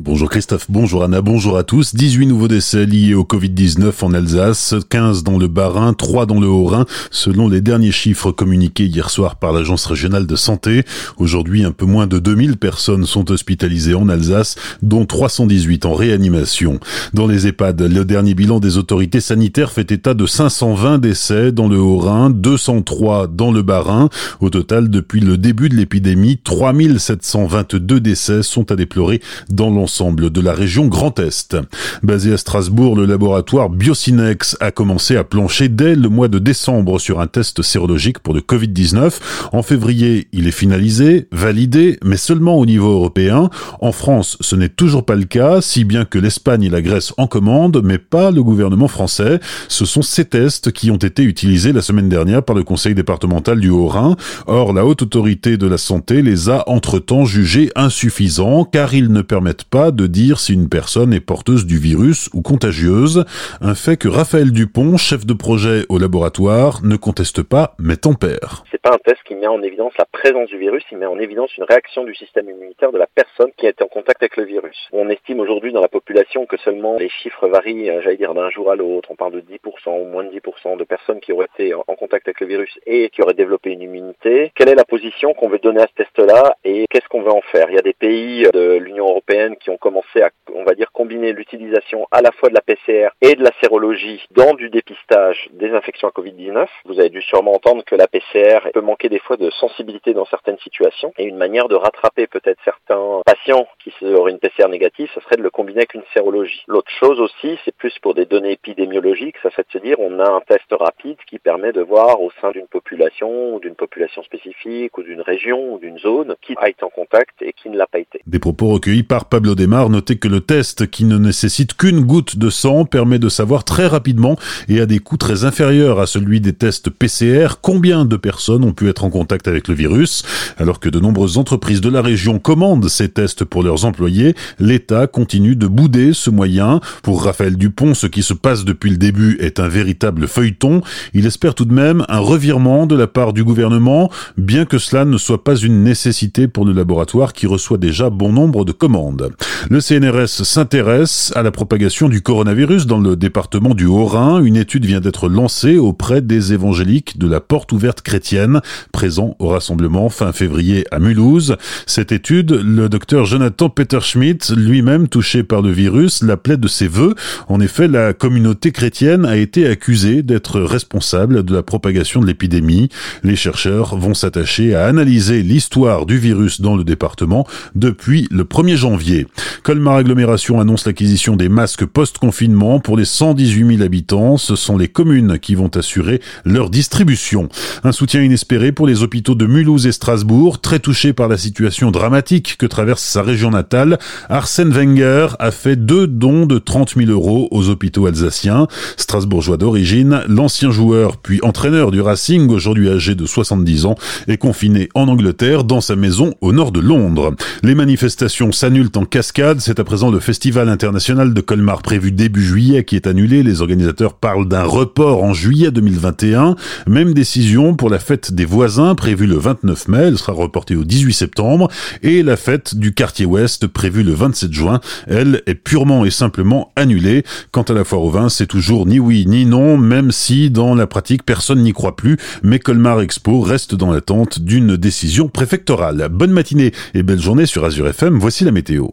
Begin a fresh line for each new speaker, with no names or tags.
Bonjour Christophe, bonjour Anna, bonjour à tous. 18 nouveaux décès liés au Covid-19 en Alsace, 15 dans le Bas-Rhin, 3 dans le Haut-Rhin, selon les derniers chiffres communiqués hier soir par l'Agence régionale de santé. Aujourd'hui, un peu moins de 2000 personnes sont hospitalisées en Alsace, dont 318 en réanimation. Dans les EHPAD, le dernier bilan des autorités sanitaires fait état de 520 décès dans le Haut-Rhin, 203 dans le Bas-Rhin. Au total, depuis le début de l'épidémie, 3722 décès sont à déplorer dans l'ensemble ensemble de la région Grand Est. Basé à Strasbourg, le laboratoire Biocinex a commencé à plancher dès le mois de décembre sur un test sérologique pour le Covid-19. En février, il est finalisé, validé, mais seulement au niveau européen. En France, ce n'est toujours pas le cas, si bien que l'Espagne et la Grèce en commandent, mais pas le gouvernement français. Ce sont ces tests qui ont été utilisés la semaine dernière par le conseil départemental du Haut-Rhin. Or, la haute autorité de la santé les a entre-temps jugés insuffisants car ils ne permettent pas de dire si une personne est porteuse du virus ou contagieuse, un fait que Raphaël Dupont, chef de projet au laboratoire, ne conteste pas mais tempère.
C'est pas un test qui met en évidence la présence du virus, il met en évidence une réaction du système immunitaire de la personne qui a été en contact avec le virus. On estime aujourd'hui dans la population que seulement les chiffres varient, euh, j'allais dire d'un jour à l'autre, on parle de 10% ou moins de 10% de personnes qui auraient été en contact avec le virus et qui auraient développé une immunité. Quelle est la position qu'on veut donner à ce test-là et qu'est-ce qu'on veut en faire? Il y a des pays de l'Union européenne qui ont commencé à, on va dire, combiner l'utilisation à la fois de la PCR et de la sérologie dans du dépistage des infections à Covid-19. Vous avez dû sûrement entendre que la PCR peut manquer des fois de sensibilité dans certaines situations et une manière de rattraper peut-être certains patients qui auraient une PCR négative, ce serait de le combiner avec une sérologie. L'autre chose aussi, c'est plus pour des données épidémiologiques, ça serait de se dire on a un test rapide qui permet de voir au sein d'une population ou d'une population spécifique ou d'une région ou d'une zone qui a été en contact et qui ne l'a pas été.
Des propos recueillis par Pablo Desmar, notez que le test qui ne nécessite qu'une goutte de sang permet de savoir très rapidement et à des coûts très inférieurs à celui des tests PCR combien de personnes ont pu être en contact avec le virus? Alors que de nombreuses entreprises de la région commandent ces tests pour leurs employés, l'État continue de bouder ce moyen. Pour Raphaël Dupont, ce qui se passe depuis le début est un véritable feuilleton. Il espère tout de même un revirement de la part du gouvernement, bien que cela ne soit pas une nécessité pour le laboratoire qui reçoit déjà bon nombre de commandes. Le CNRS s'intéresse à la propagation du coronavirus dans le département du Haut-Rhin. Une étude vient d'être lancée auprès des évangéliques de la Porte ouverte chrétienne, présents au rassemblement fin février à Mulhouse. Cette étude, le docteur Jonathan Peter Schmidt, lui-même touché par le virus, l'appelait de ses voeux. En effet, la communauté chrétienne a été accusée d'être responsable de la propagation de l'épidémie. Les chercheurs vont s'attacher à analyser l'histoire du virus dans le département depuis le 1er janvier. Colmar Agglomération annonce l'acquisition des masques post-confinement pour les 118 000 habitants. Ce sont les communes qui vont assurer leur distribution. Un soutien inespéré pour les hôpitaux de Mulhouse et Strasbourg, très touchés par la situation dramatique que traverse sa région natale. Arsène Wenger a fait deux dons de 30 000 euros aux hôpitaux alsaciens. Strasbourgeois d'origine, l'ancien joueur puis entraîneur du Racing, aujourd'hui âgé de 70 ans, est confiné en Angleterre dans sa maison au nord de Londres. Les manifestations s'annulent en cascade. C'est à présent le Festival international de Colmar prévu début juillet qui est annulé. Les organisateurs parlent d'un report en juillet 2021. Même décision pour la fête des voisins prévue le 29 mai. Elle sera reportée au 18 septembre. Et la fête du quartier ouest prévue le 27 juin. Elle est purement et simplement annulée. Quant à la foire au vin, c'est toujours ni oui ni non, même si dans la pratique personne n'y croit plus. Mais Colmar Expo reste dans l'attente d'une décision préfectorale. Bonne matinée et belle journée sur Azure FM. Voici la météo.